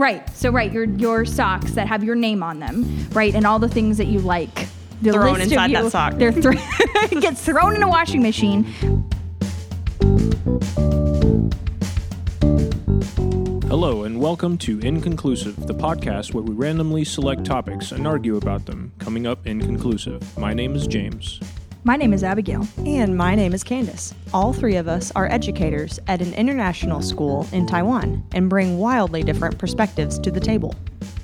Right. So right, your your socks that have your name on them, right, and all the things that you like. The Thrown list of inside that sock. They're thro- gets thrown in a washing machine. Hello, and welcome to Inconclusive, the podcast where we randomly select topics and argue about them, coming up inconclusive. My name is James. My name is Abigail. And my name is Candace. All three of us are educators at an international school in Taiwan and bring wildly different perspectives to the table.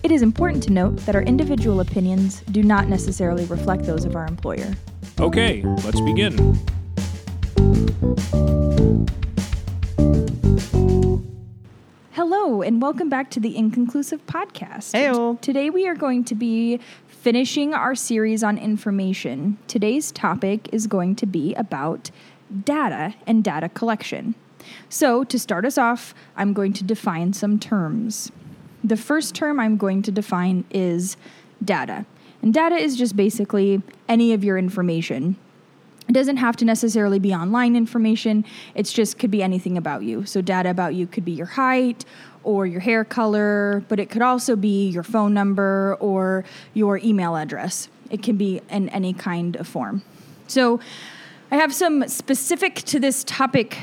It is important to note that our individual opinions do not necessarily reflect those of our employer. Okay, let's begin. Hello, and welcome back to the Inconclusive Podcast. Heyo. Today we are going to be finishing our series on information. Today's topic is going to be about data and data collection. So, to start us off, I'm going to define some terms. The first term I'm going to define is data. And data is just basically any of your information it doesn't have to necessarily be online information. It's just could be anything about you. So data about you could be your height or your hair color, but it could also be your phone number or your email address. It can be in any kind of form. So I have some specific to this topic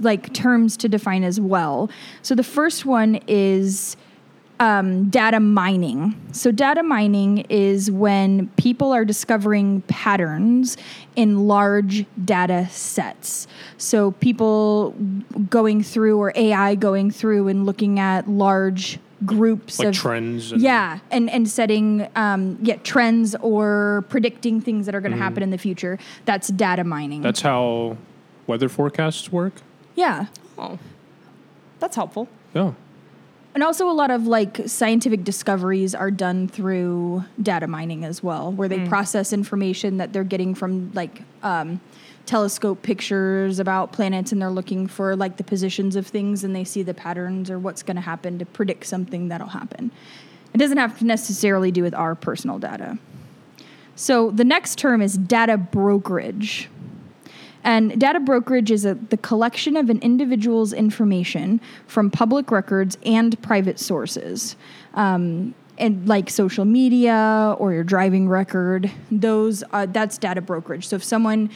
like terms to define as well. So the first one is um, data mining. So, data mining is when people are discovering patterns in large data sets. So, people going through or AI going through and looking at large groups Like of trends. And yeah, and and setting um, yeah trends or predicting things that are going to happen in the future. That's data mining. That's how weather forecasts work. yeah. Oh, that's helpful. Yeah. And also, a lot of like scientific discoveries are done through data mining as well, where they process information that they're getting from like um, telescope pictures about planets, and they're looking for like the positions of things, and they see the patterns or what's going to happen to predict something that'll happen. It doesn't have to necessarily do with our personal data. So the next term is data brokerage. And data brokerage is a, the collection of an individual's information from public records and private sources. Um, and like social media or your driving record, those uh, that's data brokerage. So if someone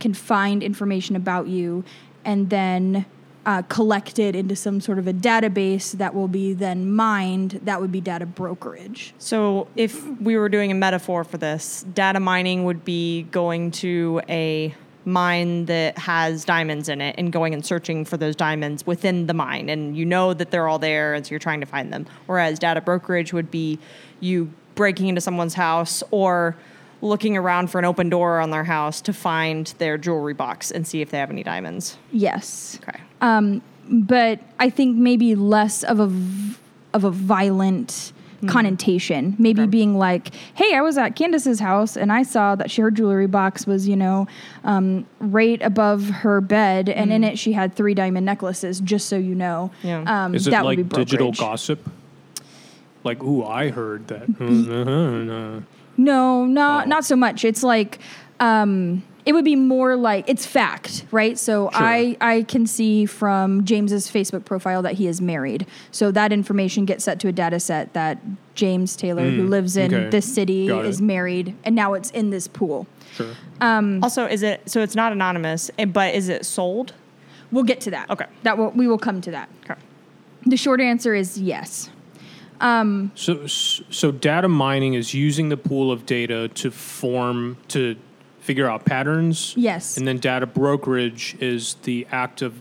can find information about you and then uh, collect it into some sort of a database that will be then mined, that would be data brokerage. So, if we were doing a metaphor for this, data mining would be going to a mine that has diamonds in it and going and searching for those diamonds within the mine. And you know that they're all there, and so you're trying to find them. Whereas data brokerage would be you breaking into someone's house or looking around for an open door on their house to find their jewelry box and see if they have any diamonds. Yes. Okay. um, but I think maybe less of a v- of a violent connotation. Maybe being like, "Hey, I was at Candace's house and I saw that she, her jewelry box was, you know, um, right above her bed, and in it she had three diamond necklaces. Just so you know, Yeah. um, Is it that would be like digital gossip? Like, ooh, I heard that. Uh-huh. No, not Oh. not so much. It's like um, it would be more like it's fact, right? So I I can see from James's Facebook profile that he is married. So that information gets set to a data set that James Taylor, who lives in Mm, okay. this city, Got it. is married, and now it's in this pool. Sure. Also, is it so it's not anonymous, eh, but is it sold? We'll get to that. Okay. that will, we will come to that. Okay. The short answer is yes. So, so data mining is using the pool of data to form to figure out patterns. Yes. And then data brokerage is the act of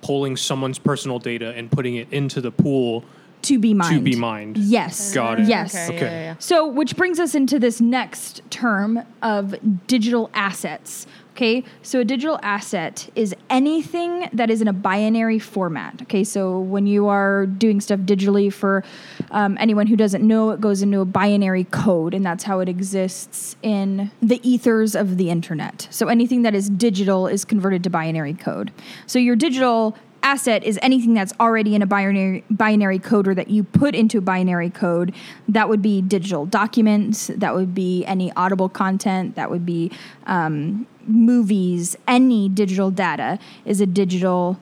pulling someone's personal data and putting it into the pool To be mined. to be mined. Yes. Got it. Yes. Okay. Okay. Yeah, yeah, yeah. So, which brings us into this next term of digital assets. Okay, so a digital asset is anything that is in a binary format. Okay, so when you are doing stuff digitally, for um, anyone who doesn't know, it goes into a binary code, and that's how it exists in the ethers of the internet. So anything that is digital is converted to binary code. So your digital asset is anything that's already in a binary binary code or that you put into a binary code that would be digital documents that would be any audible content that would be um, movies any digital data is a digital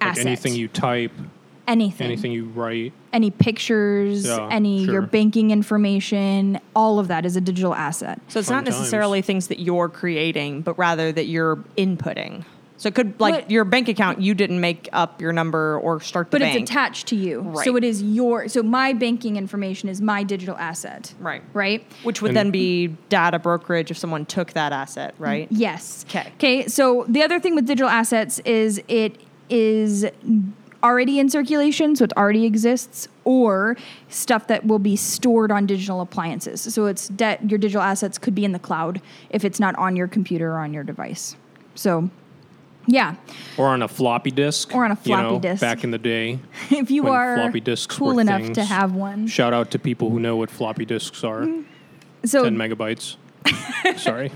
Like asset anything you type. anything. Anything you write. Any pictures, Yeah, any your banking information, all of that is a digital asset. So it's Fun not necessarily things that you're creating, but rather that you're inputting. So it could like But- your bank account, you didn't make up your number or start the But bank. it's attached to you. Right. So it is your so my banking information is my digital asset. Right. Right? Which would And- then be data brokerage if someone took that asset, right? Mm, yes. Okay. Okay. So the other thing with digital assets is it is already in circulation, so it already exists, or stuff that will be stored on digital appliances. So it's debt. your digital assets could be in the cloud if it's not on your computer or on your device. So, yeah, Or on a floppy disk. Or on a you floppy know, disk. Back in the day. if you are floppy disks cool enough to have one, Shout out to people who know what floppy disks are. Mm-hmm. so 10 megabytes. Sorry.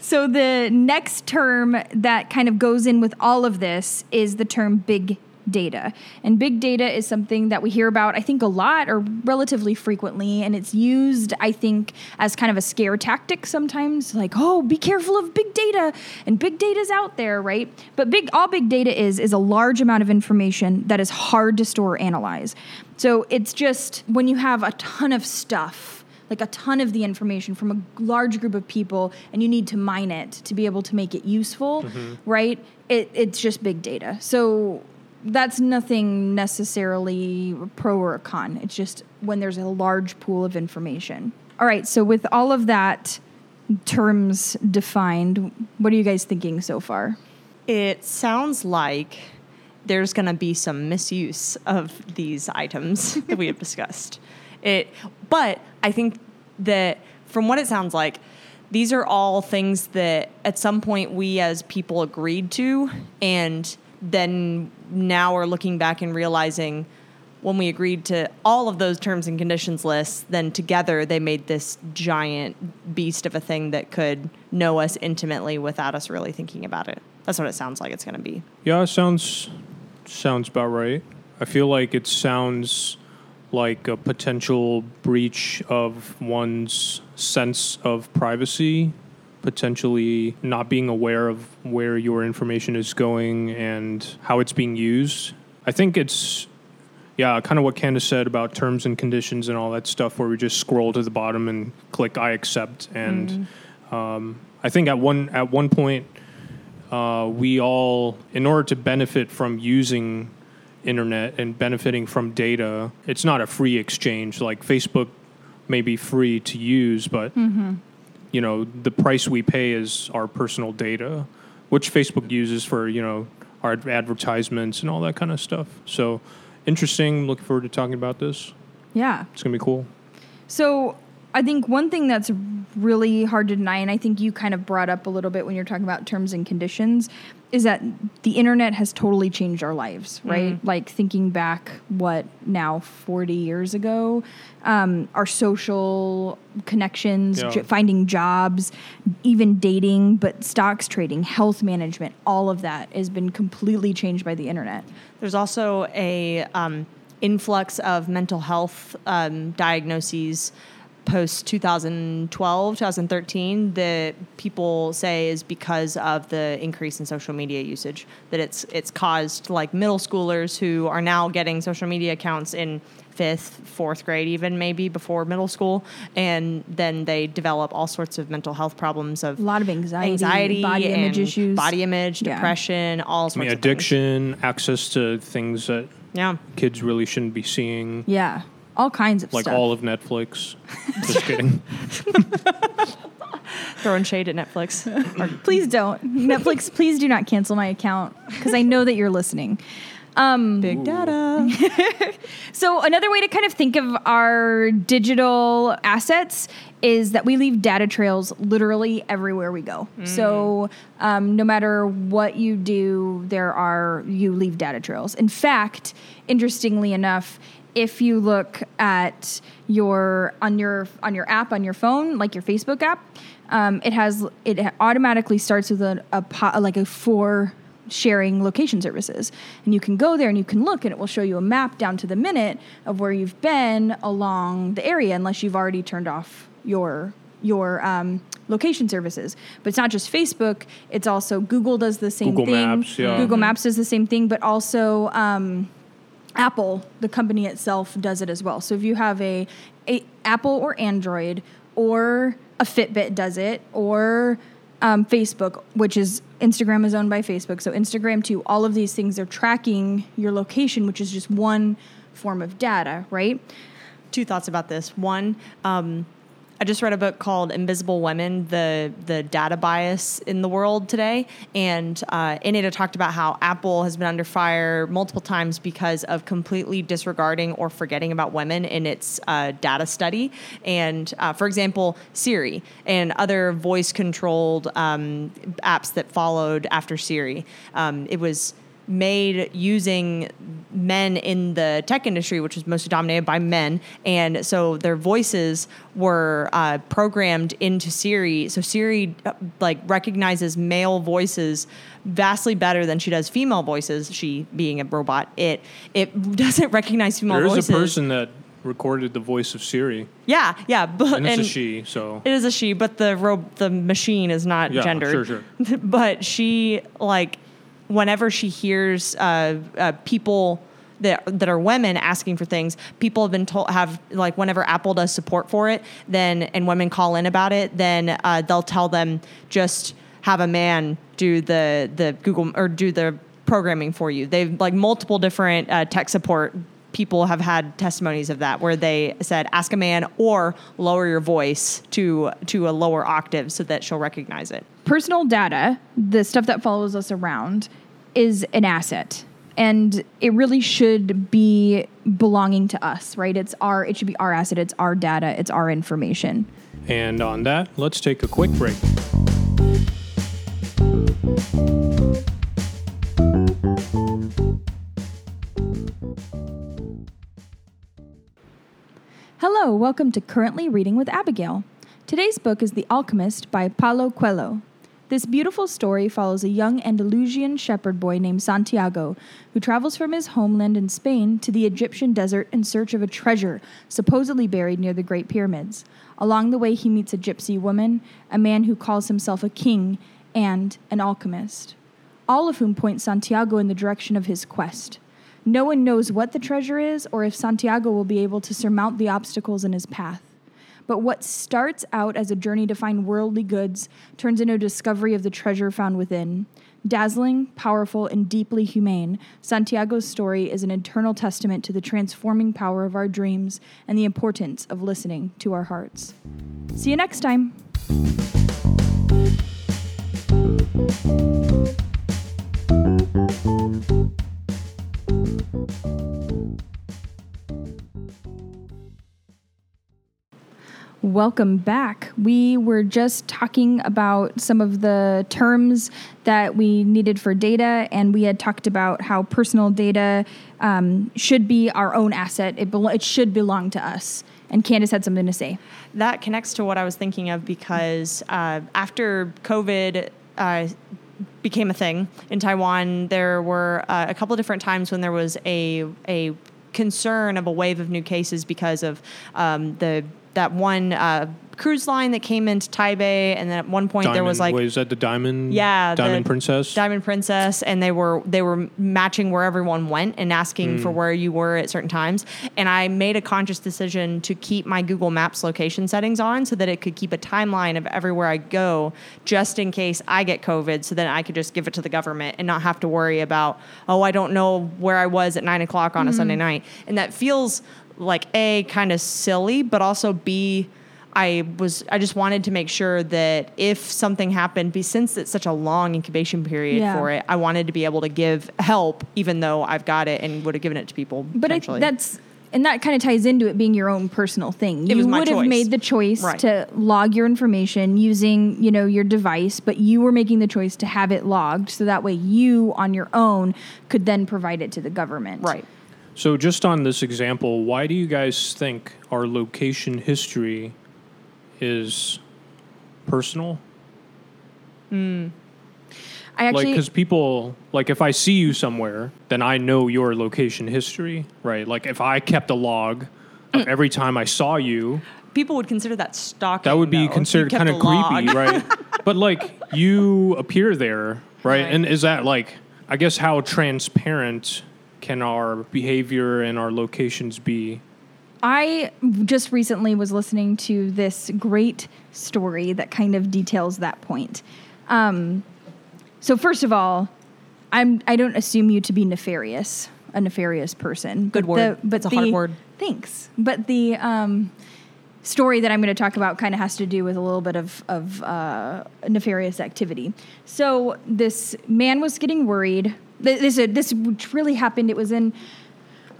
So the next term that kind of goes in with all of this is the term big data. And big data is something that we hear about, I think, a lot or relatively frequently. And it's used, I think, as kind of a scare tactic sometimes, like, oh, be careful of big data. And big data's out there, right? But big all big data is is a large amount of information that is hard to store or analyze. So it's just when you have a ton of stuff like a ton of the information from a large group of people and you need to mine it to be able to make it useful mm-hmm. right it, it's just big data so that's nothing necessarily pro or a con. It's just when there's a large pool of information. All right so with all of that terms defined what are you guys thinking so far? It sounds like there's going to be some misuse of these items that we have discussed. It, but I think that from what it sounds like, these are all things that at some point we as people agreed to, and then now we're looking back and realizing when we agreed to all of those terms and conditions lists, then together they made this giant beast of a thing that could know us intimately without us really thinking about it. That's what it sounds like it's going to be. Yeah, it sounds sounds about right. I feel like it sounds like a potential breach of one's sense of privacy, potentially not being aware of where your information is going and how it's being used. I think it's yeah, kind of what Candace said about terms and conditions and all that stuff, where we just scroll to the bottom and click "I accept." And um, I think at one at one point, uh, we all, in order to benefit from using internet and benefiting from data, it's not a free exchange. Like Facebook may be free to use, but you know the price we pay is our personal data, which Facebook uses for you know our advertisements and all that kind of stuff. So interesting. Looking forward to talking about this. yeah It's gonna be cool. So I think one thing that's really hard to deny, and I think you kind of brought up a little bit when you're talking about terms and conditions, is that the internet has totally changed our lives, right? Like thinking back, what now, 40 years ago, um, our social connections, Yeah. j- finding jobs, even dating, but stocks trading, health management, all of that has been completely changed by the internet. There's also a um, influx of mental health um, diagnoses post 2012, 2013 that people say is because of the increase in social media usage. That it's it's caused like middle schoolers who are now getting social media accounts in fifth, fourth grade, even maybe before middle school, and then they develop all sorts of mental health problems of A lot of anxiety, anxiety, body image issues. body image, Yeah. depression, all I sorts mean, of things. addiction, access to things that Yeah. kids really shouldn't be seeing, Yeah, all kinds of like stuff. all of Netflix. Just kidding. Throwing shade at Netflix. please don't. Netflix, please do not cancel my account because I know that you're listening. Um, Big data. So, another way to kind of think of our digital assets is that we leave data trails literally everywhere we go. So, um, no matter what you do, there are, you leave data trails. In fact, interestingly enough, if you look at your on your on your app on your phone, like your Facebook app, um, it has it automatically starts with a, a po- like a four sharing location services. And you can go there and you can look and it will show you a map down to the minute of where you've been along the area unless you've already turned off your your um, location services. But it's not just Facebook, it's also Google does the same Google thing. Maps, yeah. Google Maps does the same thing, but also um, Apple, the company itself, does it as well. So if you have a, a Apple or Android or a Fitbit does it or um, Facebook, which is Instagram is owned by Facebook. So Instagram too. All of these things are tracking your location, which is just one form of data, right? Two thoughts about this. One, um, I just read a book called Invisible Women: the the data bias in the world today, and uh, in it it talked about how Apple has been under fire multiple times because of completely disregarding or forgetting about women in its uh, data study. And uh, for example, Siri and other voice controlled um, apps that followed after Siri, um, it was made using men in the tech industry, which was mostly dominated by men, and so their voices were uh, programmed into Siri. So Siri uh, like recognizes male voices vastly better than she does female voices. She being a robot, it it doesn't recognize female voices. There is voices. a person that recorded the voice of Siri, Yeah, yeah, but and it's a she. So it is a she, but the ro- the machine is not Yeah, gendered. sure, but she like whenever she hears uh, uh, people that that are women asking for things, people have been told have like whenever Apple does support for it, then and women call in about it, then uh, they'll tell them just have a man do the the Google or do the programming for you. They've like multiple different uh, tech support people have had testimonies of that where they said ask a man or lower your voice to to a lower octave so that she'll recognize it personal data, the stuff that follows us around, is an asset. And it really should be belonging to us, right? It's our it should be our asset, it's our data, it's our information. And on that, let's take a quick break. Hello, welcome to Currently Reading with Abigail. Today's book is The Alchemist by Paulo Coelho. This beautiful story follows a young Andalusian shepherd boy named Santiago who travels from his homeland in Spain to the Egyptian desert in search of a treasure supposedly buried near the Great Pyramids. Along the way, he meets a gypsy woman, a man who calls himself a king, and an alchemist, all of whom point Santiago in the direction of his quest. No one knows what the treasure is or if Santiago will be able to surmount the obstacles in his path. But what starts out as a journey to find worldly goods turns into a discovery of the treasure found within. Dazzling, powerful, and deeply humane, Santiago's story is an eternal testament to the transforming power of our dreams and the importance of listening to our hearts. See you next time. Welcome back. We were just talking about some of the terms that we needed for data, and we had talked about how personal data um, should be our own asset. It, belo- it should belong to us. And Candace had something to say. that connects to what I was thinking of because uh, after COVID uh, became a thing in Taiwan, there were uh, a couple of different times when there was a a concern of a wave of new cases because of um, the that one uh, cruise line that came into Taipei, and then at one point Diamond, there was like was that the Diamond? yeah, Diamond the Princess. Diamond Princess, and they were they were matching where everyone went and asking Hmm. for where you were at certain times. And I made a conscious decision to keep my Google Maps location settings on so that it could keep a timeline of everywhere I go, just in case I get COVID, so that I could just give it to the government and not have to worry about oh I don't know where I was at nine o'clock on a Sunday night. And that feels like a kind of silly, but also b I was I just wanted to make sure that if something happened, be since it's such a long incubation period Yeah. for it, I wanted to be able to give help, even though I've got it and would have given it to people. But I, that's and that kind of ties into it being your own personal thing. You was my would have made the choice Right. to log your information using, you know, your device, but you were making the choice to have it logged so that way you on your own could then provide it to the government. right. So, just on this example, why do you guys think our location history is personal? I like, actually because people, like, if I see you somewhere, then I know your location history, right? Like, if I kept a log of Mm. every time I saw you, People would consider that stalking. that would be though, considered kind of creepy, right? But like, you appear there, right? Right. And is that like, I guess, how transparent can our behavior and our locations be? I just recently was listening to this great story that kind of details that point. Um, so first of all, I'm I don't assume you to be nefarious, a nefarious person. Good but word. The, but It's a the, hard word. Thanks. But the um, story that I'm going to talk about kind of has to do with a little bit of of uh, nefarious activity. So this man was getting worried. Th- This this really happened. It was in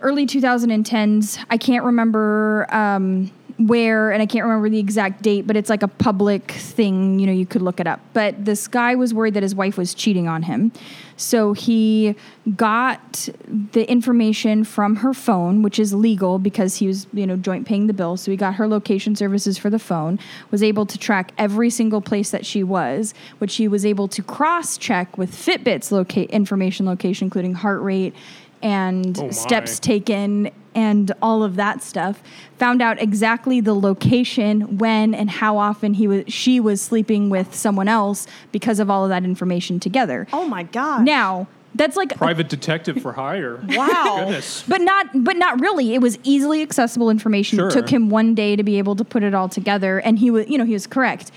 early 2010s. I can't remember um, where, and I can't remember the exact date, but it's like a public thing. You know, you could look it up. But this guy was worried that his wife was cheating on him. So he got the information from her phone, which is legal because he was, you know, joint paying the bill. So he got her location services for the phone, was able to track every single place that she was, which he was able to cross check with Fitbit's locate information location, including heart rate and Oh, steps taken and all of that stuff found out exactly the location when and how often he was she was sleeping with someone else because of all of that information together Oh my god. now that's like a- Private detective for hire. Wow. Goodness. but not but not really it was easily accessible information Sure. it took him one day to be able to put it all together and he was you know he was correct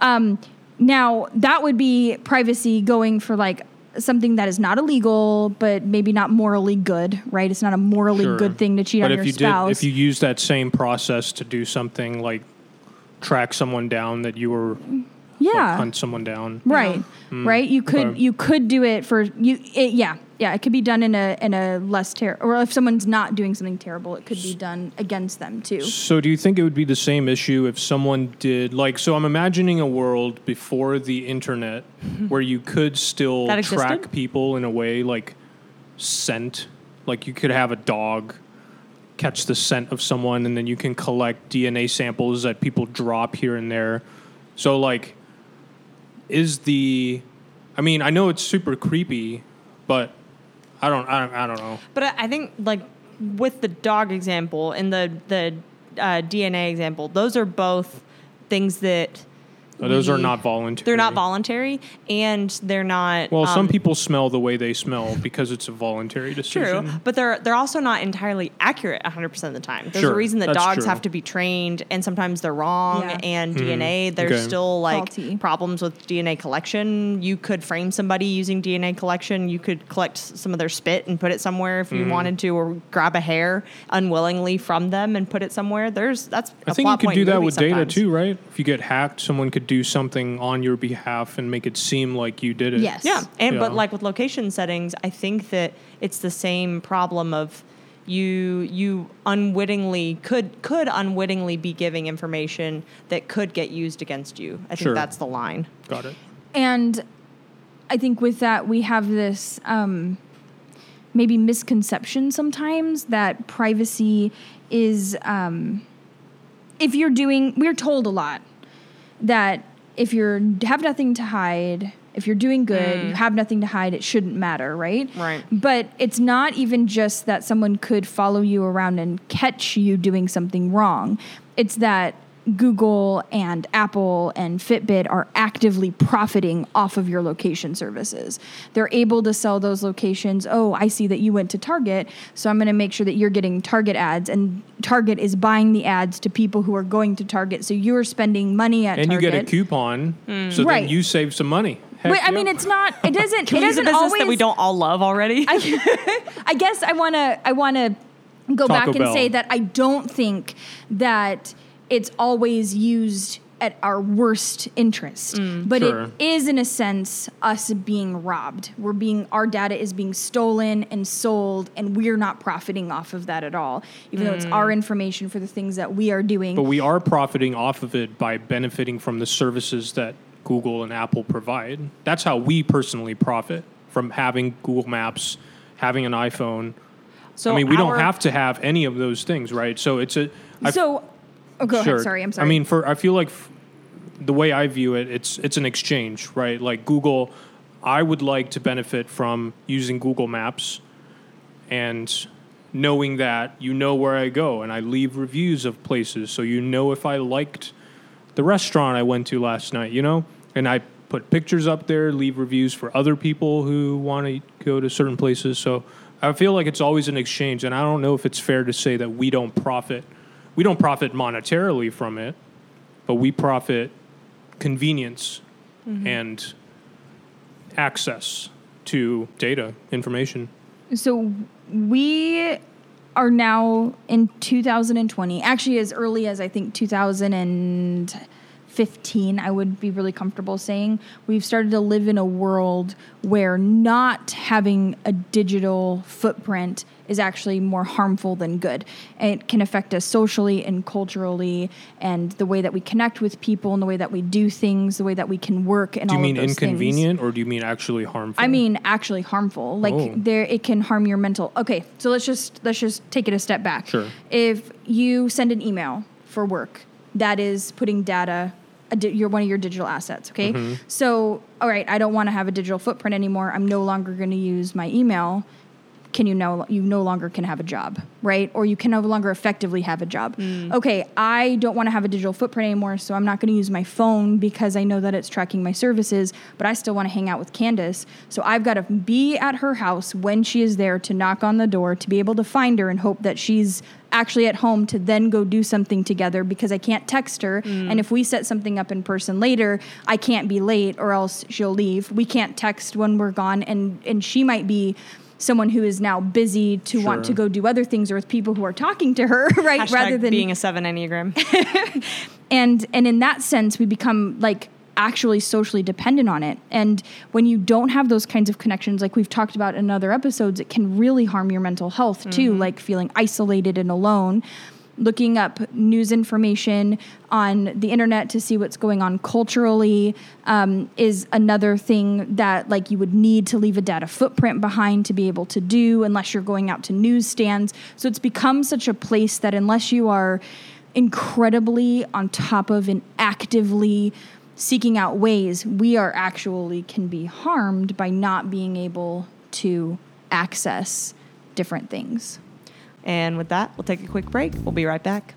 um, now that would be privacy going for like something that is not illegal but maybe not morally good right it's not a morally Sure. good thing to cheat but on if your you spouse did, if you use that same process to do something like track someone down that you were like, yeah. hunt someone down. right. Hmm. Right? You could Okay. you could do it for you it, yeah. Yeah it could be done in a in a less ter- or if someone's not doing something terrible it could be done against them too. So do you think it would be the same issue if someone did like so I'm imagining a world before the internet mm-hmm. where you could still track people in a way like scent. Like you could have a dog catch the scent of someone and then you can collect DNA samples that people drop here and there. So like is the I mean, I know it's super creepy, but I don't I don't, I don't know. But I think like with the dog example and the the uh, DNA example, those are both things that Those are not voluntary. They're not voluntary, and they're not. Well, some um, people smell the way they smell because it's a voluntary decision. True, but they're they're also not entirely accurate 100 percent of the time. There's Sure, a reason that dogs true. have to be trained, and sometimes they're wrong. Yeah. And DNA, there's Okay. still like Faulty. problems with DNA collection. You could frame somebody using DNA collection. You could collect some of their spit and put it somewhere if you Mm-hmm. wanted to, or grab a hair unwillingly from them and put it somewhere. There's that's. I a think you could do that movies with data too, right? If you get hacked, someone could do something on your behalf and make it seem like you did it. Yes. Yeah, and but like with location settings, I think that it's the same problem of you you unwittingly could could unwittingly be giving information that could get used against you. I think Sure. that's the line. Got it. And I think with that, we have this um, maybe misconception sometimes that privacy is, um, if you're doing, we're told a lot that if you have nothing to hide, if you're doing good, you mm. have nothing to hide, it shouldn't matter, right? Right. But it's not even just that someone could follow you around and catch you doing something wrong. It's that Google and Apple and Fitbit are actively profiting off of your location services. They're able to sell those locations. Oh, I see that you went to Target, so I'm going to make sure that you're getting Target ads, and Target is buying the ads to people who are going to Target. So you're spending money at And you get a coupon, hmm. so Right. then you save some money. Heck Wait, I mean, it's not. It doesn't. Can it a doesn't business always. that we don't all love already? I guess I want to I want to go Taco back and Bell. say that I don't think that it's always used at our worst interest. Mm, but Sure. it is in a sense us being robbed. We're being our data is being stolen and sold and we're not profiting off of that at all. Even though it's mm. our information for the things that we are doing. But we are profiting off of it by benefiting from the services that Google and Apple provide. That's how we personally profit from having Google Maps, having an iPhone. so I mean, we our- don't have to have any of those things, right? So it's a. I so oh, go Sure. ahead. Sorry, I'm sorry. I mean, for I feel like f- the way I view it, it's it's an exchange, right? Like Google, I would like to benefit from using Google Maps, and knowing that you know where I go, and I leave reviews of places, so you know if I liked the restaurant I went to last night, you know, and I put pictures up there, leave reviews for other people who want to go to certain places. So I feel like it's always an exchange, and I don't know if it's fair to say that we don't profit. We don't profit monetarily from it, but we profit convenience mm-hmm. and access to data, information. So we are now in 2020, actually as early as I think 2015, I would be really comfortable saying we've started to live in a world where not having a digital footprint is actually more harmful than good. It can affect us socially and culturally and the way that we connect with people and the way that we do things, the way that we can work and Do you mean those things. inconvenient or do you mean actually harmful? I mean, actually harmful. Like Oh. there, it can harm your mental. Okay, so let's just let's just take it a step back. Sure. If you send an email for work, that is putting data. A di- you're one of your digital assets. Okay. Mm-hmm. So, all right, I don't want to have a digital footprint anymore. I'm no longer going to use my email. Can you no you no longer can have a job, right? Or you can no longer effectively have a job. Mm. Okay, I don't want to have a digital footprint anymore, so I'm not going to use my phone because I know that it's tracking my services, but I still want to hang out with Candace. So I've got to be at her house when she is there to knock on the door to be able to find her and hope that she's actually at home to then go do something together because I can't text her. Mm. And if we set something up in person later, I can't be late or else she'll leave. We can't text when we're gone and and she might be someone who is now busy to want to go do other things or with people who are talking to her, right? Hashtag Rather than being a seven enneagram. and and in that sense we become like actually socially dependent on it and when you don't have those kinds of connections like we've talked about in other episodes it can really harm your mental health too mm-hmm. like feeling isolated and alone looking up news information on the internet to see what's going on culturally um, is another thing that like you would need to leave a data footprint behind to be able to do unless you're going out to newsstands so it's become such a place that unless you are incredibly on top of and actively seeking out ways we are actually can be harmed by not being able to access different things. And with that, we'll take a quick break. We'll be right back.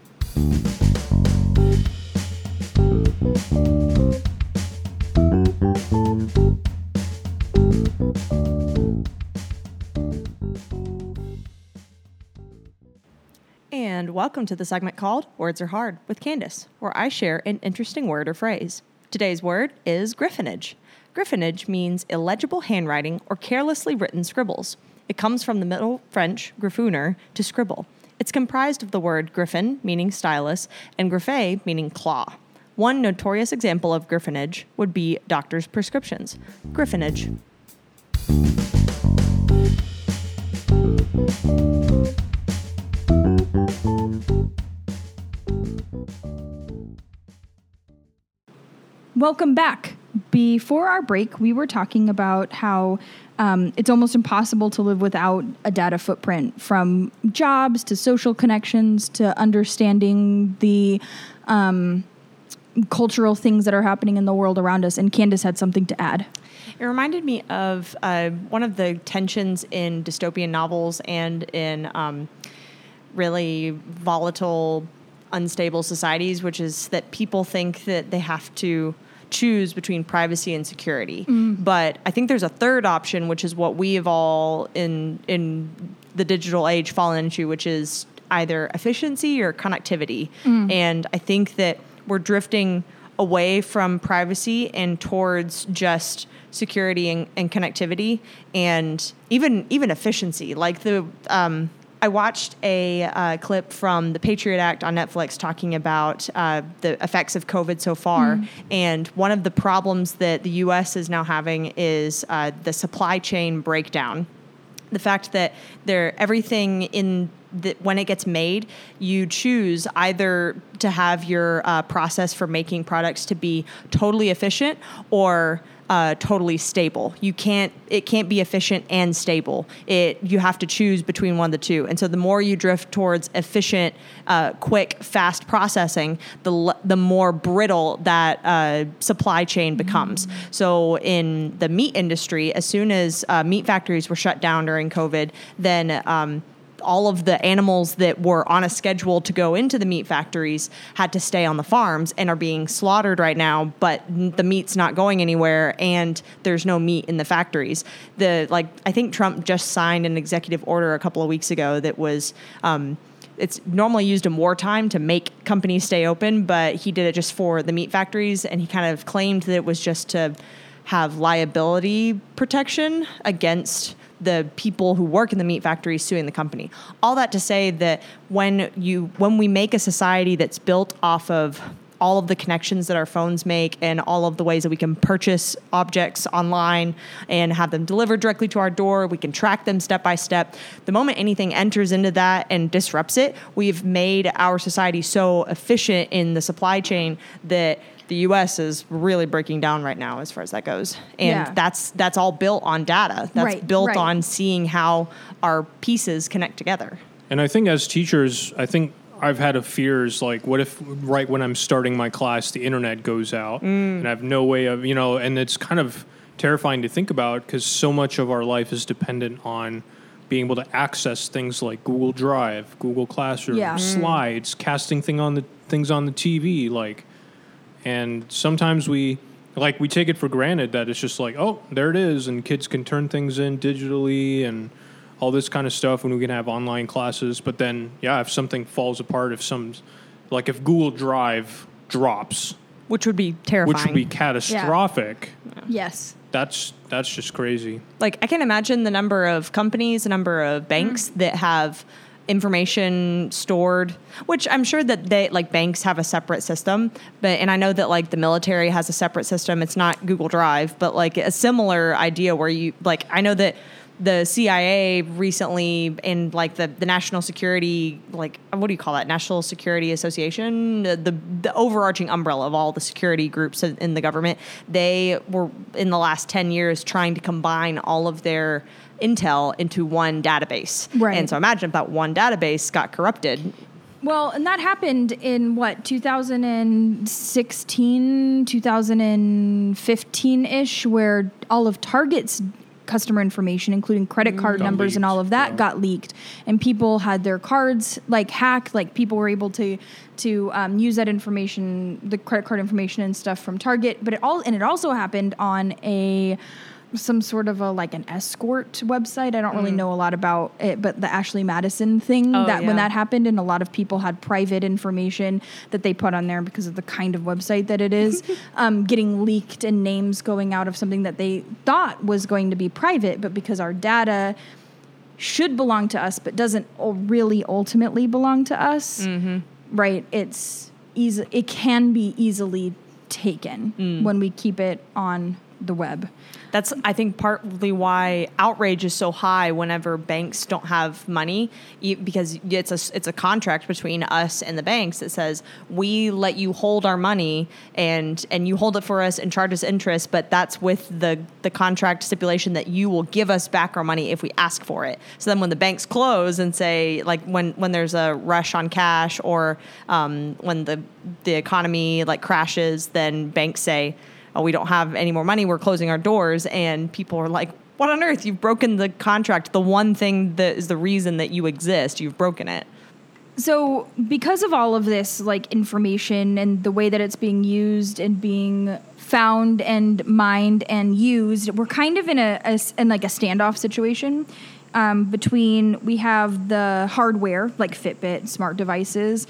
And welcome to the segment called Words Are Hard with Candace, where I share an interesting word or phrase. Today's word is griffonage. Griffonage means illegible handwriting or carelessly written scribbles. It comes from the Middle French griffonner, to scribble. It's comprised of the word griffin, meaning stylus, and griffe, meaning claw. One notorious example of griffonage would be doctors' prescriptions. Griffonage. Welcome back. Before our break, we were talking about how um, it's almost impossible to live without a data footprint from jobs to social connections to understanding the um, cultural things that are happening in the world around us. And Candace had something to add. It reminded me of uh, one of the tensions in dystopian novels and in um, really volatile, unstable societies, which is that people think that they have to choose between privacy and security. But I think there's a third option, which is what we have all in in the digital age fallen into, which is either efficiency or connectivity. And I think that we're drifting away from privacy and towards just security and, and connectivity and even even efficiency like the um, I watched a uh, clip from the Patriot Act on Netflix talking about uh, the effects of COVID so far. And one of the problems that the US is now having is uh, the supply chain breakdown the fact that there everything in the, when it gets made, you choose either to have your uh, process for making products to be totally efficient or uh, totally stable. You can't it can't be efficient and stable. It you have to choose between one of the two. And so the more you drift towards efficient, uh, quick, fast processing, the l- the more brittle that uh, supply chain becomes. So in the meat industry, as soon as uh, meat factories were shut down during COVID, then um, all of the animals that were on a schedule to go into the meat factories had to stay on the farms and are being slaughtered right now, but the meat's not going anywhere and there's no meat in the factories. The like I think Trump just signed an executive order a couple of weeks ago that was um, it's normally used in wartime to make companies stay open, but he did it just for the meat factories and he kind of claimed that it was just to have liability protection against the people who work in the meat factory suing the company. All that to say that when you when we make a society that's built off of all of the connections that our phones make and all of the ways that we can purchase objects online and have them delivered directly to our door. We can track them step by step. The moment anything enters into that and disrupts it, we've made our society so efficient in the supply chain that the US is really breaking down right now as far as that goes. And Yeah. that's that's all built on data. That's Right, built right. on seeing how our pieces connect together. And I think as teachers, I think I've had a fears like, what if right when I'm starting my class, the internet goes out and I have no way of, you know, and it's kind of terrifying to think about because so much of our life is dependent on being able to access things like Google Drive, Google Classroom, Yeah. Mm. slides, casting thing on the things on the TV, like, and sometimes we like we take it for granted that it's just like oh there it is and kids can turn things in digitally and all this kind of stuff when we can have online classes but then yeah if something falls apart if some like if google drive drops Which would be terrifying. which would be catastrophic Yes. that's that's just crazy like I can imagine the number of companies, the number of banks mm. that have information stored which i'm sure that they like banks have a separate system but and i know that like the military has a separate system. It's not google drive but like a similar idea where you like i know that the CIA recently in like the, the national security like what do you call that? National security association? The, the the overarching umbrella of all the security groups in, in the government. They were in the last 10 years trying to combine all of their intel into one database Right. and so imagine if that one database got corrupted Well, and that happened in what 2016, 2015 ish, where all of Target's customer information, including credit card Got numbers and all of that, yeah. got leaked, and people had their cards like hacked. Like people were able to to um, use that information, the credit card information and stuff from Target. But it all and it also happened on a some sort of a like an escort website. I don't really mm. know a lot about it, but the Ashley Madison thing Oh, that when that happened and a lot of people had private information that they put on there because of the kind of website that it is um, getting leaked and names going out of something that they thought was going to be private but because our data should belong to us but doesn't really ultimately belong to us mm-hmm. right? It's easy it can be easily taken mm. when we keep it on the web That's I think partly why outrage is so high whenever banks don't have money because it's a it's a contract between us and the banks that says we let you hold our money and and you hold it for us and charge us interest but that's with the the contract stipulation that you will give us back our money if we ask for it. So then when the banks close and say like when when there's a rush on cash or um, when the the economy like crashes then banks say oh, we don't have any more money, we're closing our doors. And people are like, what on earth? You've broken the contract. The one thing that is the reason that you exist, you've broken it. so because of all of this like information and the way that it's being used and being found and mined and used we're kind of in a, a in like a standoff situation um, between we have the hardware like fitbit smart devices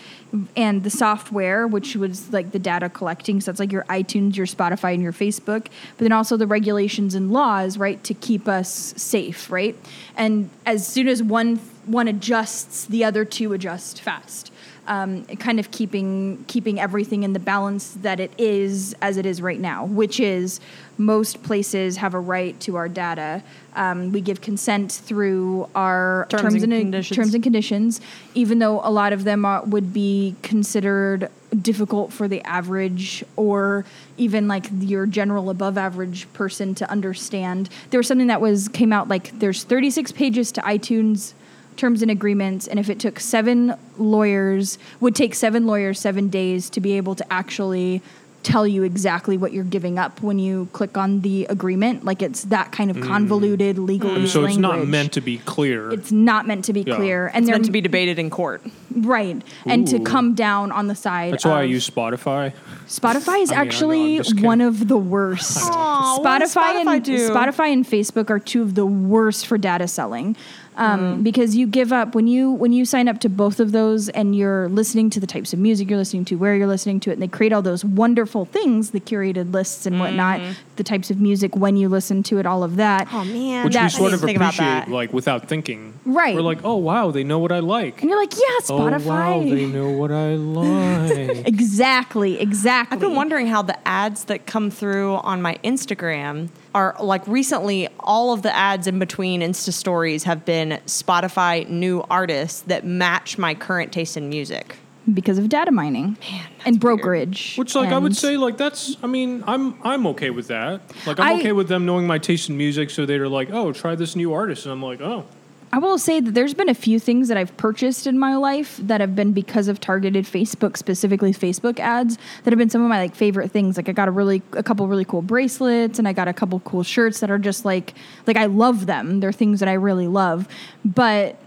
and the software which was like the data collecting. So that's like your itunes your spotify and your facebook but then also the regulations and laws right to keep us safe right? And as soon as one one adjusts the other two adjust fast um, kind of keeping keeping everything in the balance that it is as it is right now, which is most places have a right to our data. Um, we give consent through our Terms and conditions. terms and conditions, even though a lot of them are, would be considered difficult for the average or even like your general above average person to understand. There was something that was came out like there's 36 pages to iTunes terms and agreements and if it took 7 lawyers would take seven lawyers seven days to be able to actually tell you exactly what you're giving up when you click on the agreement. Like it's that kind of convoluted legal Mm. so it's not meant to be clear. It's not meant to be Yeah. clear, and It's they're meant to be debated in court. right, and to come down on the side. That's why I use Spotify. Spotify is I mean, I know, actually one of the worst. Aw, what does Spotify, Spotify and do? Spotify and Facebook are two of the worst for data selling. Um, Mm-hmm. because you give up when you when you sign up to both of those and you're listening to the types of music you're listening to where you're listening to it and they create all those wonderful things the curated lists and whatnot the types of music when you listen to it all of that. Oh man, Which That- we I sort didn't of think about appreciate, that. like without thinking. Right. We're like, oh wow, they know what I like. and you're like yeah Spotify Oh wow, they know what I like. exactly exactly I've been wondering how the ads that come through on my Instagram are like recently all of the ads in between Insta stories have been Spotify new artists that match my current taste in music. because of data mining and brokerage Which, like, I would say, like, that's. I mean, I'm I'm okay with that. Like, I'm I- okay with them knowing my taste in music, so they're like, oh, try this new artist, and I'm like, oh, I will say that there's been a few things that I've purchased in my life that have been because of targeted Facebook, specifically Facebook ads, that have been some of my like favorite things. Like I got a really a couple really cool bracelets and I got a couple cool shirts that are just like like I love them. They're things that I really love. But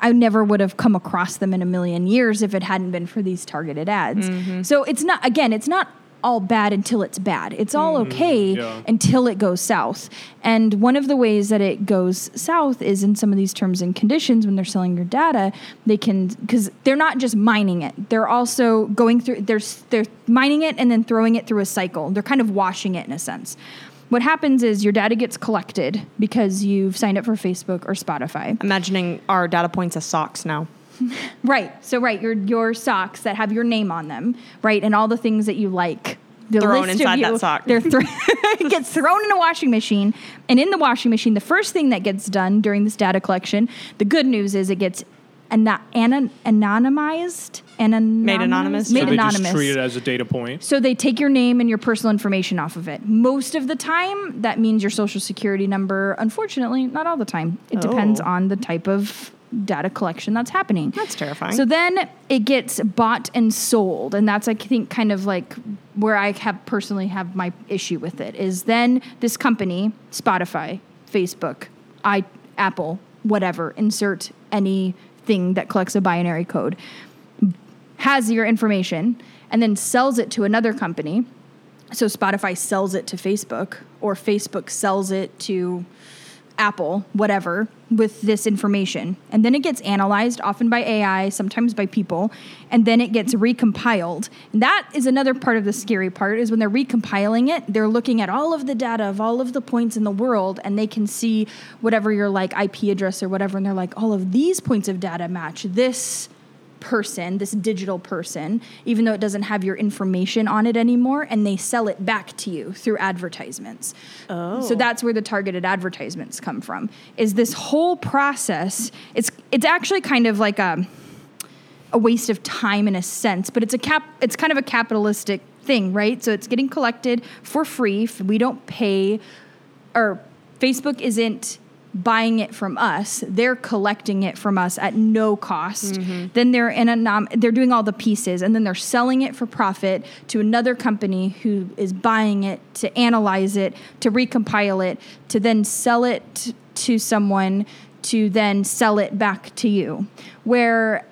I never would have come across them in a million years if it hadn't been for these targeted ads. Mm-hmm. So it's not again, it's not all bad until it's bad. It's all hmm, okay yeah. until it goes south. And one of the ways that it goes south is in some of these terms and conditions when they're selling your data, they can because they're not just mining it. They're also going through they're they're mining it and then throwing it through a cycle. They're kind of washing it in a sense. What happens is your data gets collected because you've signed up for Facebook or Spotify. Imagining our data points as socks now. Right. So right, your your socks that have your name on them, right, and all the things that you like. The Thrown list of inside that sock. They're thro- gets thrown in a washing machine, and in the washing machine, the first thing that gets done during this data collection, the good news is it gets ana- ana- anonymized, anonymized, Made anonymous? made so they anonymous. just treat it as a data point. So they take your name and your personal information off of it. Most of the time, that means your social security number. Unfortunately, not all the time. It oh. depends Oh. on the type of data collection that's happening. That's terrifying. So then it gets bought and sold, and that's I think kind of like where I have personally have my issue with it is then this company, Spotify, Facebook, I Apple, whatever, insert anything that collects a binary code has your information and then sells it to another company. So Spotify sells it to Facebook or Facebook sells it to Apple, whatever, with this information. And then it gets analyzed, often by AI, sometimes by people, and then it gets recompiled. And that is another part of the scary part is when they're recompiling it, they're looking at all of the data of all of the points in the world and they can see whatever your like IP address or whatever and they're like all of these points of data match this person, this digital person, even though it doesn't have your information on it anymore, and they sell it back to you through advertisements. Oh. So that's where the targeted advertisements come from. Is this whole process? It's it's actually kind of like a a waste of time in a sense, but it's a cap. It's kind of a capitalistic thing, right? So it's getting collected for free. We don't pay, or Facebook isn't buying it from us. They're collecting it from us at no cost. Mm-hmm. Then they're in a nom- they're doing all the pieces, and then they're selling it for profit to another company who is buying it to analyze it, to recompile it, to then sell it to someone to then sell it back to you. Where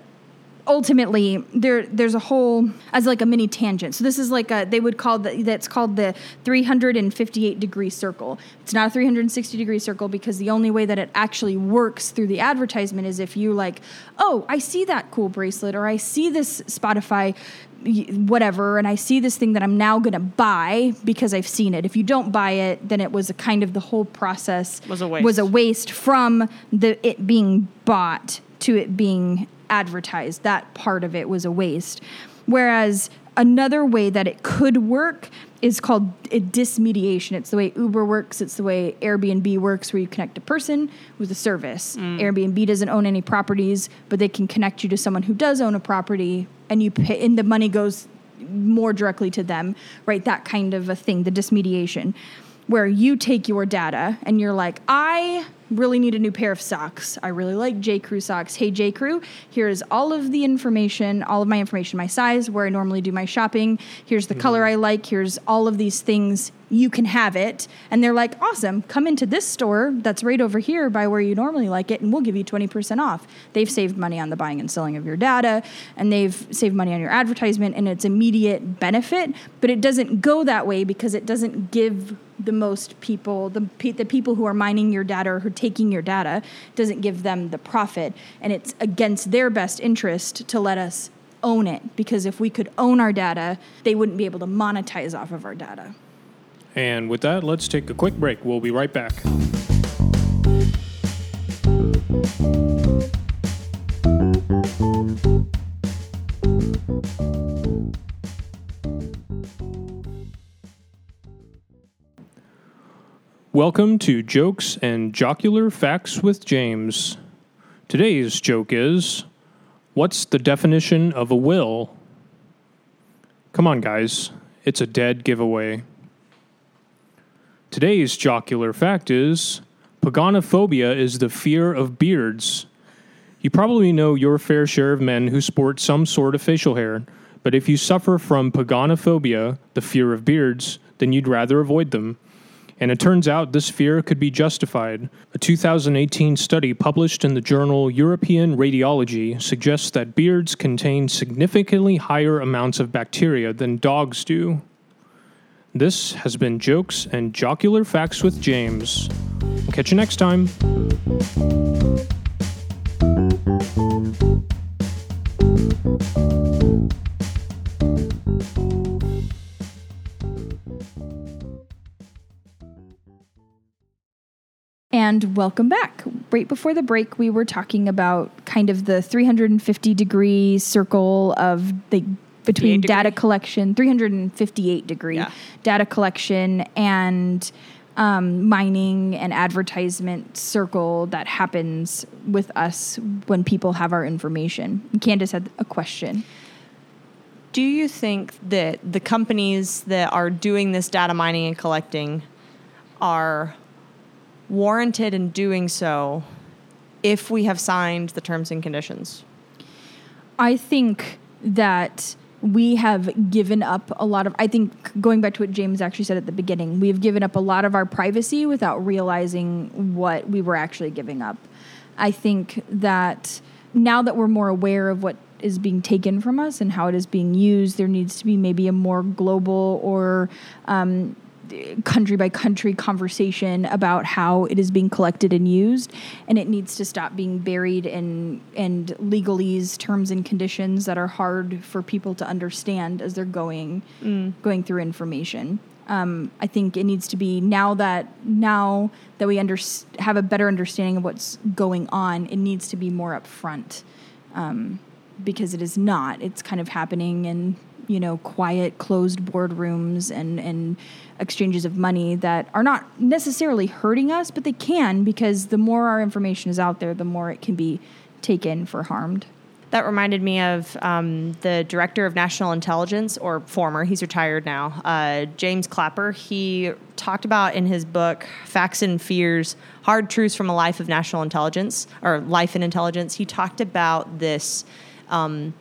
ultimately there there's a whole as like a mini tangent. So this is like a they would call the that's called the 358 degree circle. It's not a 360 degree circle because the only way that it actually works through the advertisement is if you like oh i see that cool bracelet or i see this spotify whatever and i see this thing that i'm now going to buy because i've seen it. If you don't buy it then it was a kind of the whole process Was a waste. was a waste from the it being bought to it being advertised. That part of it was a waste. Whereas another way that it could work is called a dismediation. It's the way Uber works, it's the way Airbnb works, where you connect a person with a service. Mm. Airbnb doesn't own any properties, but they can connect you to someone who does own a property, and you pay, and the money goes more directly to them, right? That kind of a thing, the dismediation, where you take your data and you're like, I really need a new pair of socks. I really like J. Crew socks. Hey, J. Crew, here's all of the information, all of my information, my size, where I normally do my shopping. Here's the mm-hmm. color I like. Here's all of these things. You can have it. And they're like, awesome, come into this store that's right over here by where you normally like it, and we'll give you 20% off. They've saved money on the buying and selling of your data, and they've saved money on your advertisement, and it's immediate benefit, but it doesn't go that way because it doesn't give the most people, the, pe- the people who are mining your data or who are taking your data, doesn't give them the profit. And it's against their best interest to let us own it because if we could own our data, they wouldn't be able to monetize off of our data. And with that, let's take a quick break. We'll be right back. Welcome to Jokes and Jocular Facts with James. Today's joke is What's the definition of a will? Come on, guys. It's a dead giveaway. Today's jocular fact is Pogonophobia is the fear of beards. You probably know your fair share of men who sport some sort of facial hair, but if you suffer from pogonophobia, the fear of beards, then you'd rather avoid them. And it turns out this fear could be justified. A 2018 study published in the journal European Radiology suggests that beards contain significantly higher amounts of bacteria than dogs do. This has been Jokes and Jocular Facts with James. Catch you next time. And welcome back. Right before the break, we were talking about kind of the 350 degree circle of the between 58 data collection, 358 degree Yeah. data collection and um, mining and advertisement circle that happens with us when people have our information. Candace had a question. Do you think that the companies that are doing this data mining and collecting are warranted in doing so if we have signed the terms and conditions? I think that we have given up a lot of I think going back to what James actually said at the beginning, we have given up a lot of our privacy without realizing what we were actually giving up. I think that now that we're more aware of what is being taken from us and how it is being used, there needs to be maybe a more global or um, country by country conversation about how it is being collected and used and it needs to stop being buried in and legalese terms and conditions that are hard for people to understand as they're going going through information um, I think it needs to be now that now that we under, have a better understanding of what's going on, it needs to be more upfront um, because it is not. It's kind of happening in you know quiet, closed boardrooms and and exchanges of money that are not necessarily hurting us, but they can because the more our information is out there, the more it can be taken for harmed. That reminded me of um, the director of national intelligence, or former, he's retired now, uh, James Clapper. He talked about in his book, Facts and Fears Hard Truths from a Life of National Intelligence, or Life in Intelligence. He talked about this. Um,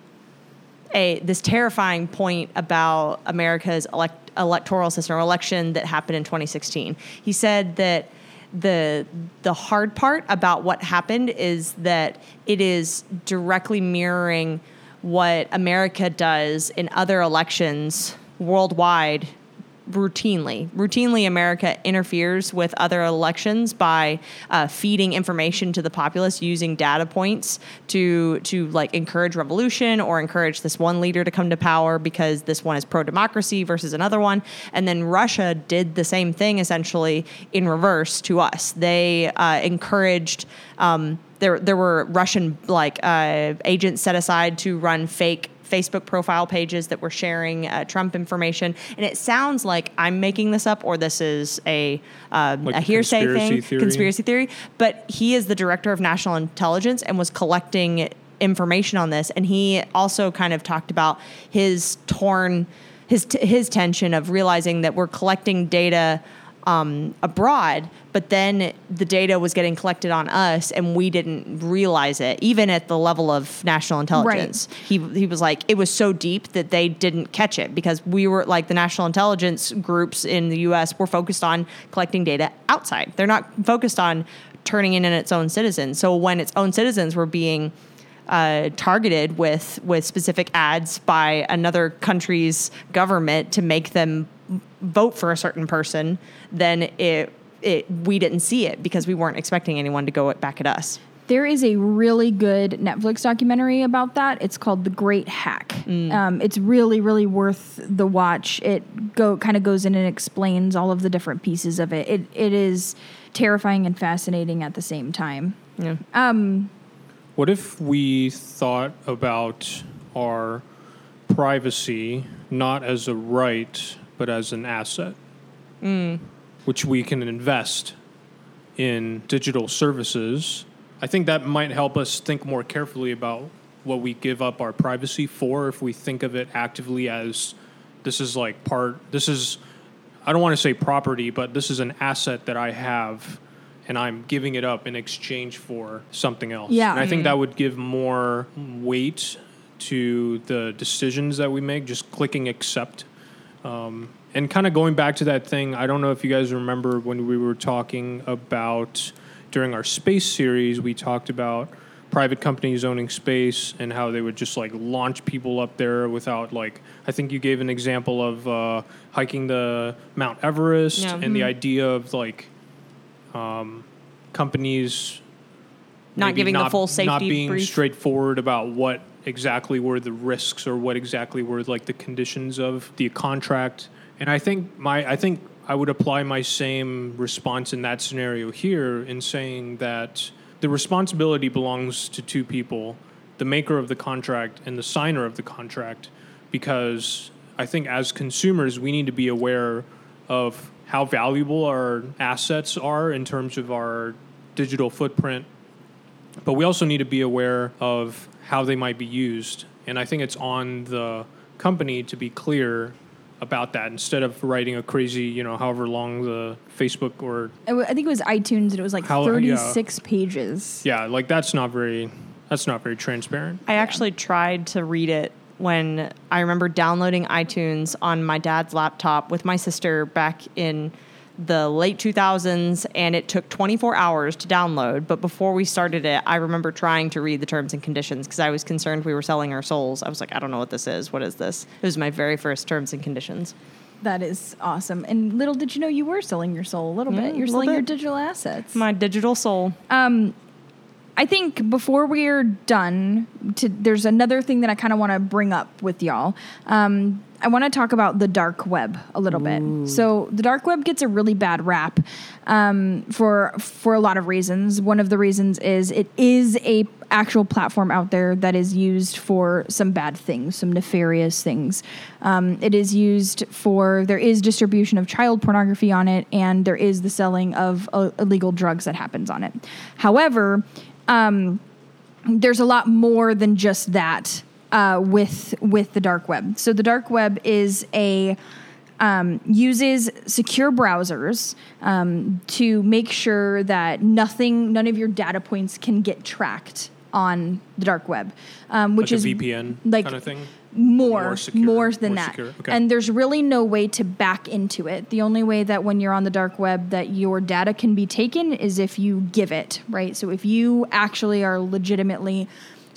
a this terrifying point about America's elect, electoral system or election that happened in 2016. He said that the the hard part about what happened is that it is directly mirroring what America does in other elections worldwide routinely. Routinely, America interferes with other elections by uh, feeding information to the populace using data points to to like encourage revolution or encourage this one leader to come to power because this one is pro democracy versus another one. And then Russia did the same thing essentially in reverse to us. They uh, encouraged. Um, there, there were Russian like uh, agents set aside to run fake Facebook profile pages that were sharing uh, Trump information, and it sounds like I'm making this up or this is a um, Like a hearsay conspiracy thing, theory? conspiracy theory. But he is the director of national intelligence and was collecting information on this, and he also kind of talked about his torn his t- his tension of realizing that we're collecting data um, abroad, but then the data was getting collected on us, and we didn't realize it, even at the level of national intelligence. He he was like, it was so deep that they didn't catch it because we were like the national intelligence groups in the U.S. were focused on collecting data outside. They're not focused on turning in its own citizens. So when its own citizens were being uh, targeted with with specific ads by another country's government to make them vote for a certain person, then it it we didn't see it because we weren't expecting anyone to go back at us. There is a really good Netflix documentary about that. It's called The Great Hack. Um, it's really, really worth the watch. It go kind of goes in and explains all of the different pieces of it. It it is terrifying and fascinating at the same time. Yeah. What if we thought about our privacy not as a right, but as an asset, mm. which we can invest in digital services? I think that might help us think more carefully about what we give up our privacy for if we think of it actively as this is like part, this is, I don't want to say property, but this is an asset that I have and I'm giving it up in exchange for something else. Yeah. And I think that would give more weight to the decisions that we make, just clicking accept. Um, and kind of going back to that thing, I don't know if you guys remember when we were talking about during our space series, we talked about private companies owning space and how they would just like launch people up there without like I think you gave an example of uh, hiking the Mount Everest Yeah. and the idea of like um, companies Not giving the full safety not being brief. straightforward about what exactly were the risks or what exactly were like the conditions of the contract. And i think my i think i would apply my same response in that scenario here in saying that the responsibility belongs to two people the maker of the contract and the signer of the contract because i think as consumers we need to be aware of how valuable our assets are in terms of our digital footprint. But we also need to be aware of how they might be used. And I think it's on the company to be clear about that instead of writing a crazy, you know, however long the Facebook or I think it was iTunes, and it was like How- yeah. 36 pages. yeah, like that's not very that's not very transparent. I actually tried to read it when I remember downloading iTunes on my dad's laptop with my sister back in the late 2000s, and it took 24 hours to download. But before we started it, I remember trying to read the terms and conditions because I was concerned we were selling our souls. I was like, I don't know what this is. What is this? It was my very first terms and conditions. That is awesome. And little did you know you were selling your soul a little Yeah, bit. Mm, You're little selling your digital assets. My digital soul. Um, I think before we're done, to, there's another thing that I kind of want to bring up with y'all. Um, I want to talk about the dark web a little bit. So the dark web gets a really bad rap um, for for a lot of reasons. One of the reasons is it is a actual platform out there that is used for some bad things, some nefarious things. Um, it is used for there is distribution of child pornography on it, and there is the selling of uh, illegal drugs that happens on it. However, there's a lot more than just that uh, with with the dark web. So the dark web is a um, uses secure browsers um, to make sure that nothing, none of your data points can get tracked on the dark web, um, which like is a VPN like kind of thing. more More more, than more that okay. and there's really no way to back into it the only way that when you're on the dark web that your data can be taken is if you give it right so if you actually are legitimately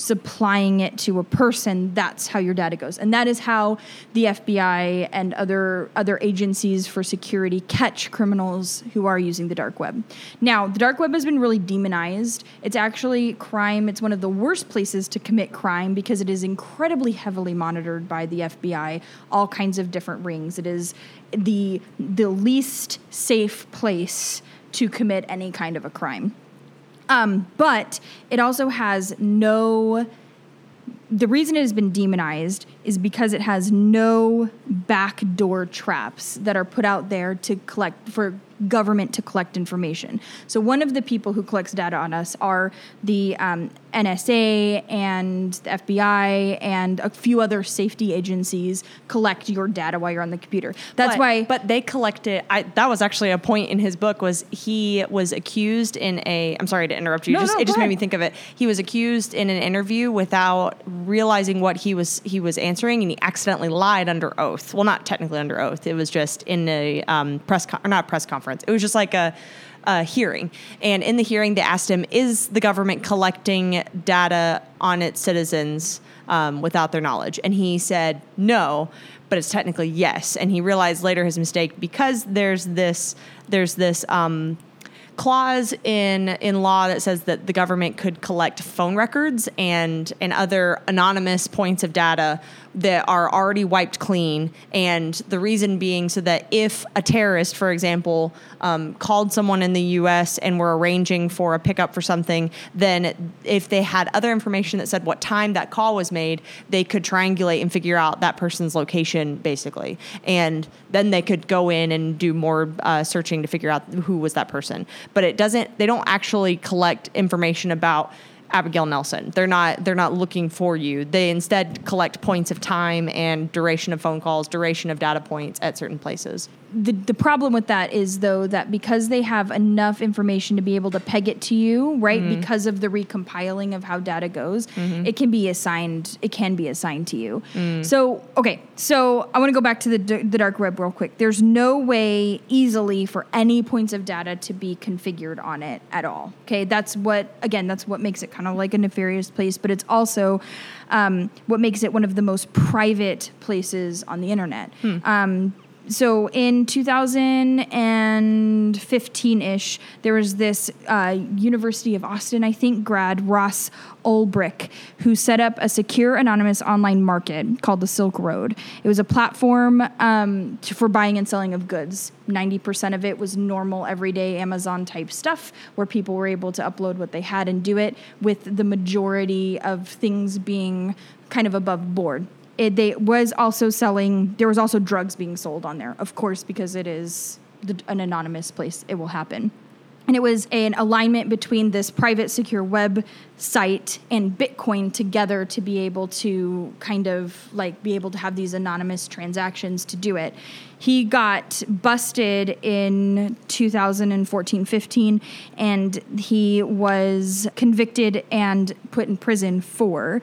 supplying it to a person that's how your data goes. And that is how the FBI and other other agencies for security catch criminals who are using the dark web. Now the dark web has been really demonized. It's actually crime it's one of the worst places to commit crime because it is incredibly heavily monitored by the FBI all kinds of different rings. It is the the least safe place to commit any kind of a crime um, but it also has no. The reason it has been demonized is because it has no backdoor traps that are put out there to collect for government to collect information. So one of the people who collects data on us are the um, NSA and the FBI and a few other safety agencies collect your data while you're on the computer. That's But- why. But they collected. I, that was actually a point in his book. Was he was accused in a? I'm sorry to interrupt you. No, just, no, it just go made me think of it. He was accused in an interview without realizing what he was he was answering, and he accidentally lied under oath. Well, not technically under oath. It was just in a um, press con- or not press conference. It was just like a. A hearing, and in the hearing, they asked him, "Is the government collecting data on its citizens um, without their knowledge?" And he said, "No." but it's technically yes. And he realized later his mistake because there's this there's this um, clause in in law that says that the government could collect phone records and and other anonymous points of data that are already wiped clean and the reason being so that if a terrorist for example um, called someone in the us and were arranging for a pickup for something then if they had other information that said what time that call was made they could triangulate and figure out that person's location basically. And then they could go in and do more uh, searching to figure out who was that person. But it doesn't they don't actually collect information about Abigail Nelson. They're not they're not looking for you. They instead collect points of time and duration of phone calls, duration of data points at certain places. the, the problem with that is though that because they have enough information to be able to peg it to you right mm-hmm. because of the recompiling of how data goes mm-hmm. it can be assigned it can be assigned to you mm. so okay so i want to go back to the, d- the dark web real quick there's no way easily for any points of data to be configured on it at all okay that's what again that's what makes it kind of like a nefarious place but it's also um, what makes it one of the most private places on the internet. Um, so in 2015-ish there was this uh, university of austin i think grad ross ulbricht who set up a secure anonymous online market called the silk road. It was a platform um, to, for buying and selling of goods. 90% of it was normal everyday amazon type stuff where people were able to upload what they had and do it with the majority of things being kind of above board it, they was also selling there was also drugs being sold on there of course because it is the, an anonymous place it will happen. And it was an alignment between this private secure web site and bitcoin together to be able to kind of like be able to have these anonymous transactions to do it. He got busted in 2014-15 and he was convicted and put in prison for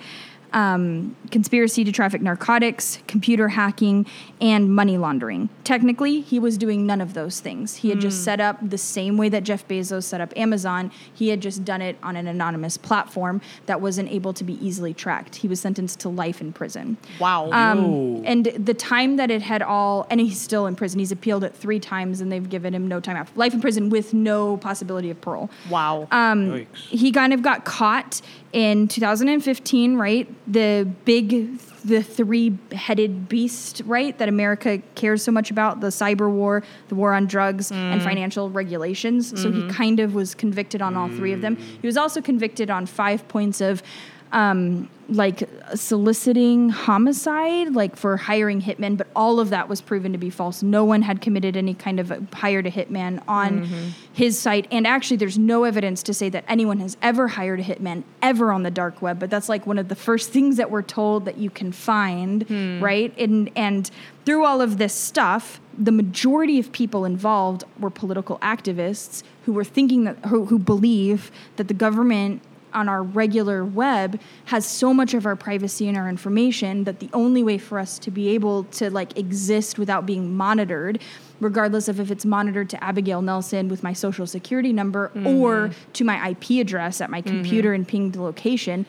um, conspiracy to traffic narcotics, computer hacking, and money laundering. Technically, he was doing none of those things. He had just set up the same way that Jeff Bezos set up Amazon. He had just done it on an anonymous platform that wasn't able to be easily tracked. He was sentenced to life in prison. Wow. Um, and the time that it had all, and he's still in prison. He's appealed it three times, and they've given him no time after life in prison with no possibility of parole wow. um, he kind of got caught in 2015, right? The big, the three-headed beast, right? That America cares so much about: the cyber war, the war on drugs, and mm. financial regulations. So he mm-hmm. kind of was convicted on all three of them. Mm. He was also convicted on five points of. Um, like soliciting homicide, like for hiring hitmen, but all of that was proven to be false. No one had committed any kind of a, hired a hitman on mm-hmm. his site, and actually, there's no evidence to say that anyone has ever hired a hitman ever on the dark web. But that's like one of the first things that we're told that you can find, hmm. right? And and through all of this stuff, the majority of people involved were political activists who were thinking that who, who believe that the government on our regular web has so much of our privacy and our information that the only way for us to be able to like exist without being monitored regardless of if it's monitored to Abigail Nelson with my social security number or mm-hmm. to my IP address at my mm-hmm. computer and pinged location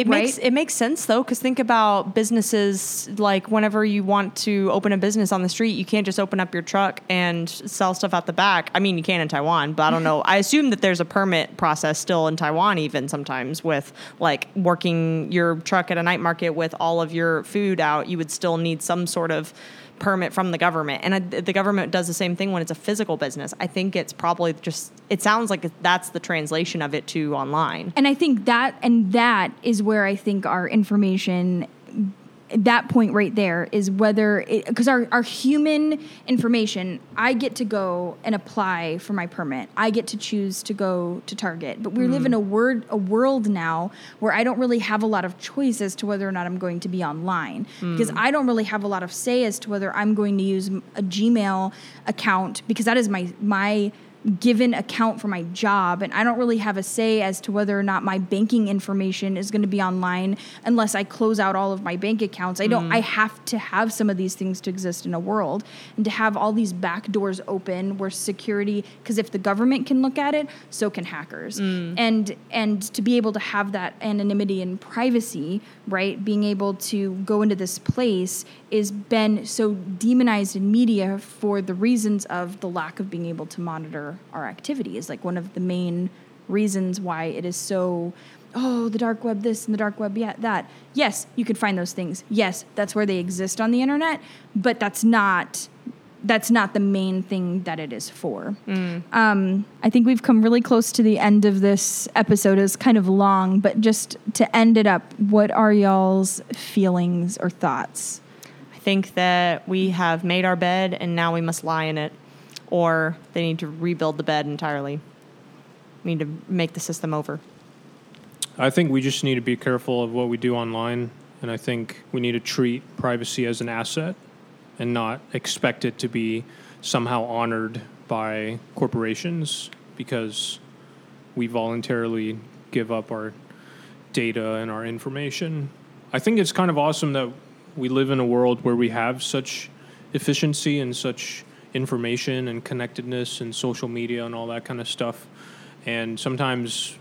It right? makes it makes sense though, because think about businesses like whenever you want to open a business on the street, you can't just open up your truck and sell stuff out the back. I mean, you can in Taiwan, but I don't know. I assume that there's a permit process still in Taiwan, even sometimes with like working your truck at a night market with all of your food out. You would still need some sort of permit from the government, and uh, the government does the same thing when it's a physical business. I think it's probably just. It sounds like that's the translation of it to online. and I think that and that is where I think our information that point right there is whether because our, our human information i get to go and apply for my permit. I get to choose to go to target. But we live mm. in a word a world now where i don't really have a lot of choice as to whether or not i'm going to be online. Mm. Because i don't really have a lot of say as to whether i'm going to use a gmail account because that is my my given account for my job and I don't really have a say as to whether or not my banking information is going to be online unless I close out all of my bank accounts. I don't mm. I have to have some of these things to exist in a world and to have all these back doors open where security because if the government can look at it, so can hackers. Mm. And and to be able to have that anonymity and privacy, right? Being able to go into this place is been so demonized in media for the reasons of the lack of being able to monitor our activities. Like one of the main reasons why it is so oh the dark web this and the dark web yeah that yes you can find those things yes that's where they exist on the internet but that's not that's not the main thing that it is for. Um, i think we've come really close to the end of this episode. It's kind of long but just to end it up what are y'all's feelings or thoughts? I think that we have made our bed and now we must lie in it, or they need to rebuild the bed entirely. We need to make the system over. I think we just need to be careful of what we do online, and I think we need to treat privacy as an asset and not expect it to be somehow honored by corporations because we voluntarily give up our data and our information. I think it's kind of awesome that we live in a world where we have such efficiency and such information and connectedness and social media and all that kind of stuff. And sometimes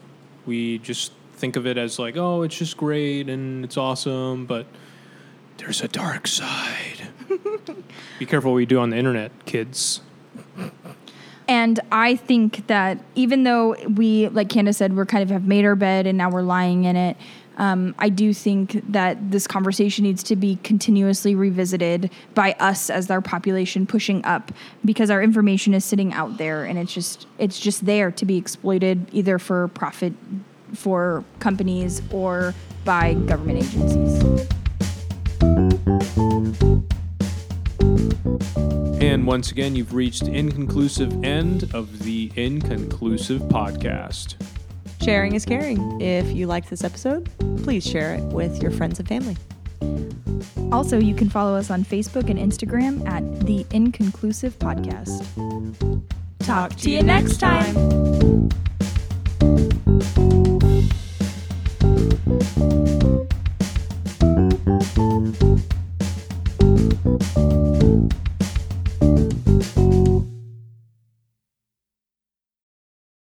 we just think of it as like, oh, it's just great and it's awesome, but there's a dark side. Be careful what you do on the internet, kids. And I think that even though we, like Candace said, we're kind of have made our bed and now we're lying in it, um, I do think that this conversation needs to be continuously revisited by us as our population pushing up because our information is sitting out there and it's just it's just there to be exploited either for profit for companies or by government agencies. And once again, you've reached the inconclusive end of the Inconclusive podcast. Sharing is caring. If you liked this episode, please share it with your friends and family. Also, you can follow us on Facebook and Instagram at the Inconclusive Podcast. Talk to you next time.